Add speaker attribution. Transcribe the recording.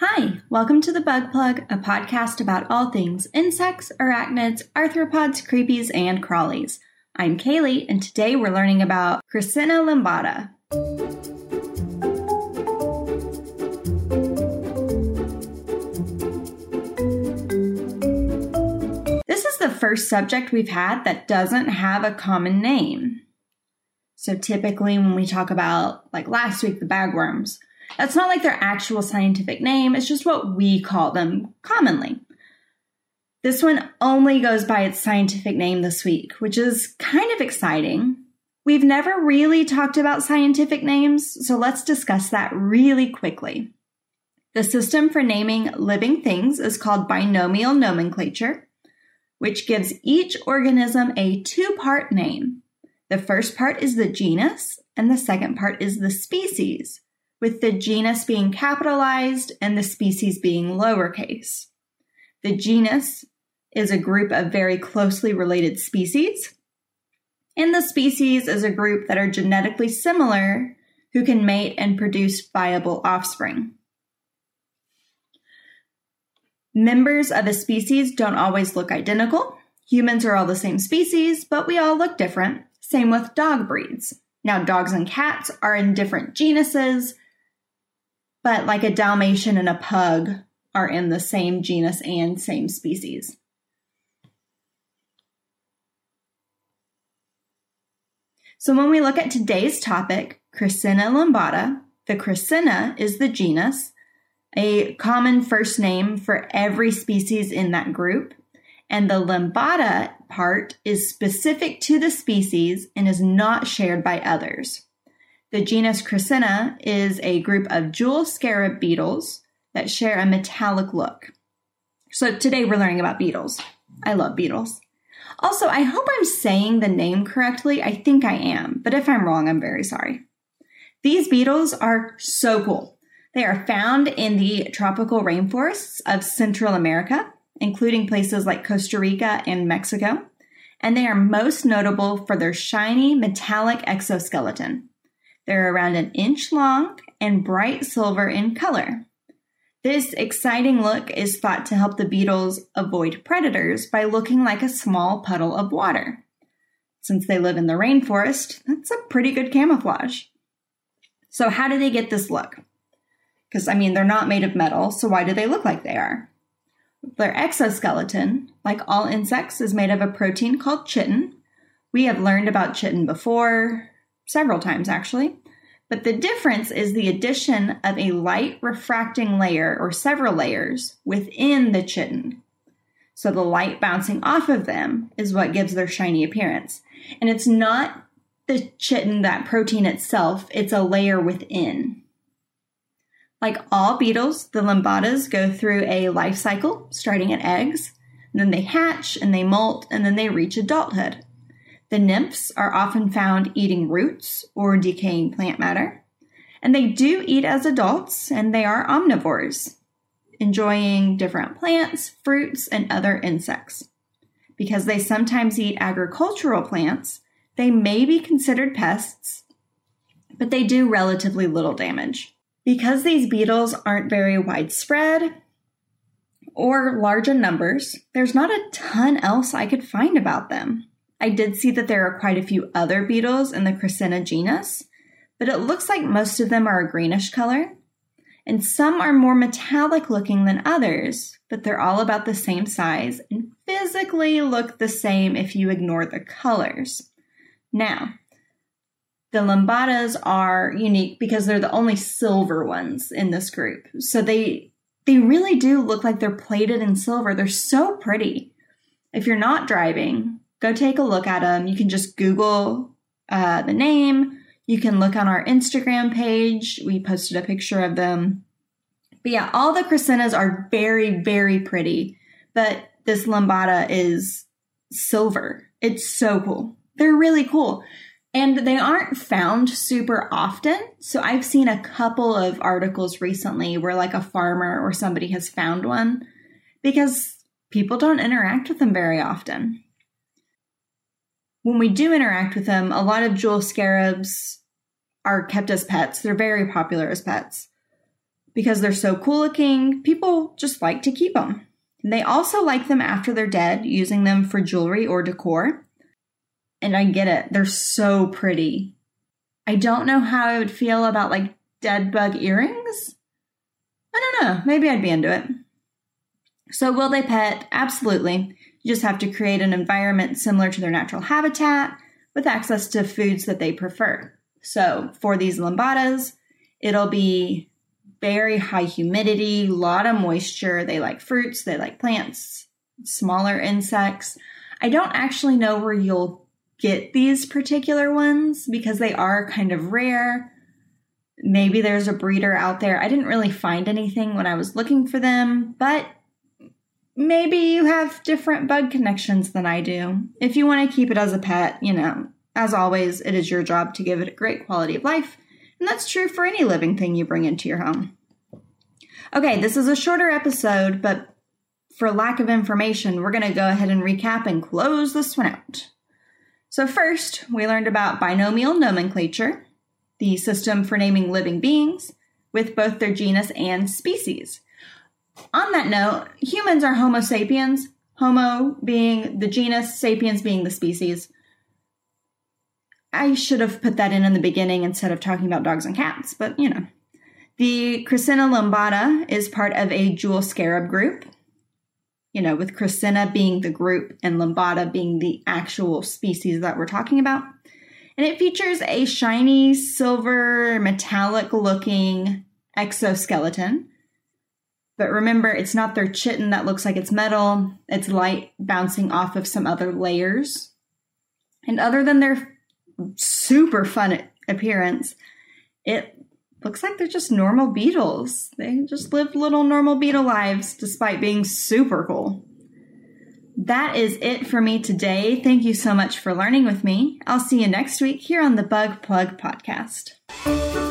Speaker 1: Hi, welcome to the Bug Plug, a podcast about all things insects, arachnids, arthropods, creepies, and crawlies. I'm Kaylee, and today we're learning about Chrysina limbata. This is the first subject we've had that doesn't have a common name. So typically, when we talk about, like last week, the bagworms, that's not like their actual scientific name, it's just what we call them commonly. This one only goes by its scientific name this week, which is kind of exciting. We've never really talked about scientific names, so let's discuss that really quickly. The system for naming living things is called binomial nomenclature, which gives each organism a two part name. The first part is the genus, and the second part is the species with the genus being capitalized and the species being lowercase. The genus is a group of very closely related species, and the species is a group that are genetically similar who can mate and produce viable offspring. Members of a species don't always look identical. Humans are all the same species, but we all look different. Same with dog breeds. Now, dogs and cats are in different genuses, but like a Dalmatian and a pug are in the same genus and same species. So when we look at today's topic, Chrysina limbata, the Chrysina is the genus, a common first name for every species in that group, and the limbata part is specific to the species and is not shared by others. The genus Chrysina is a group of jewel scarab beetles that share a metallic look. So today we're learning about beetles. I love beetles. Also, I hope I'm saying the name correctly. I think I am, but if I'm wrong, I'm very sorry. These beetles are so cool. They are found in the tropical rainforests of Central America, including places like Costa Rica and Mexico, and they are most notable for their shiny metallic exoskeleton. They're around an inch long and bright silver in color. This exciting look is thought to help the beetles avoid predators by looking like a small puddle of water. Since they live in the rainforest, that's a pretty good camouflage. So, how do they get this look? Because, I mean, they're not made of metal, so why do they look like they are? Their exoskeleton, like all insects, is made of a protein called chitin. We have learned about chitin before, several times actually. But the difference is the addition of a light refracting layer or several layers within the chitin. So the light bouncing off of them is what gives their shiny appearance. And it's not the chitin, that protein itself, it's a layer within. Like all beetles, the limbatas go through a life cycle starting at eggs, then they hatch and they molt, and then they reach adulthood. The nymphs are often found eating roots or decaying plant matter, and they do eat as adults, and they are omnivores, enjoying different plants, fruits, and other insects. Because they sometimes eat agricultural plants, they may be considered pests, but they do relatively little damage. Because these beetles aren't very widespread or large in numbers, there's not a ton else I could find about them. I did see that there are quite a few other beetles in the Chrysina genus, but it looks like most of them are a greenish color. And some are more metallic looking than others, but they're all about the same size and physically look the same if you ignore the colors. Now, the limbatas are unique because they're the only silver ones in this group. So they they really do look like they're plated in silver. They're so pretty. If you're not driving, go take a look at them. You can just Google uh, the name. You can look on our Instagram page. We posted a picture of them. But yeah, all the crescentas are very, very pretty. But this limbata is silver. It's so cool. They're really cool. And they aren't found super often. So I've seen a couple of articles recently where like a farmer or somebody has found one because people don't interact with them very often when we do interact with them, a lot of jewel scarabs are kept as pets. They're very popular as pets Because they're so cool looking, people just like to keep them. And they also like them after they're dead, using them for jewelry or decor. And I get it, they're so pretty. I don't know how I would feel about like dead bug earrings. I don't know, maybe I'd be into it. So, will they pet? Absolutely. You just have to create an environment similar to their natural habitat with access to foods that they prefer. So, for these limbatas, it'll be very high humidity, a lot of moisture. They like fruits, they like plants, smaller insects. I don't actually know where you'll get these particular ones because they are kind of rare. Maybe there's a breeder out there. I didn't really find anything when I was looking for them, but maybe you have different bug connections than I do. If you want to keep it as a pet, you know, as always, it is your job to give it a great quality of life, and that's true for any living thing you bring into your home. Okay, this is a shorter episode, but for lack of information, we're going to go ahead and recap and close this one out. So, first, we learned about binomial nomenclature, the system for naming living beings with both their genus and species. On that note, humans are Homo sapiens, Homo being the genus, sapiens being the species. I should have put that in in the beginning instead of talking about dogs and cats, but you know. The Chrysina limbata is part of a jewel scarab group, you know, with Chrysina being the group and limbata being the actual species that we're talking about. And it features a shiny silver metallic looking exoskeleton but remember, it's not their chitin that looks like it's metal, it's light bouncing off of some other layers. And other than their super fun appearance, it looks like they're just normal beetles. They just live little normal beetle lives despite being super cool. That is it for me today. Thank you so much for learning with me. I'll see you next week here on the Bug Plug Podcast.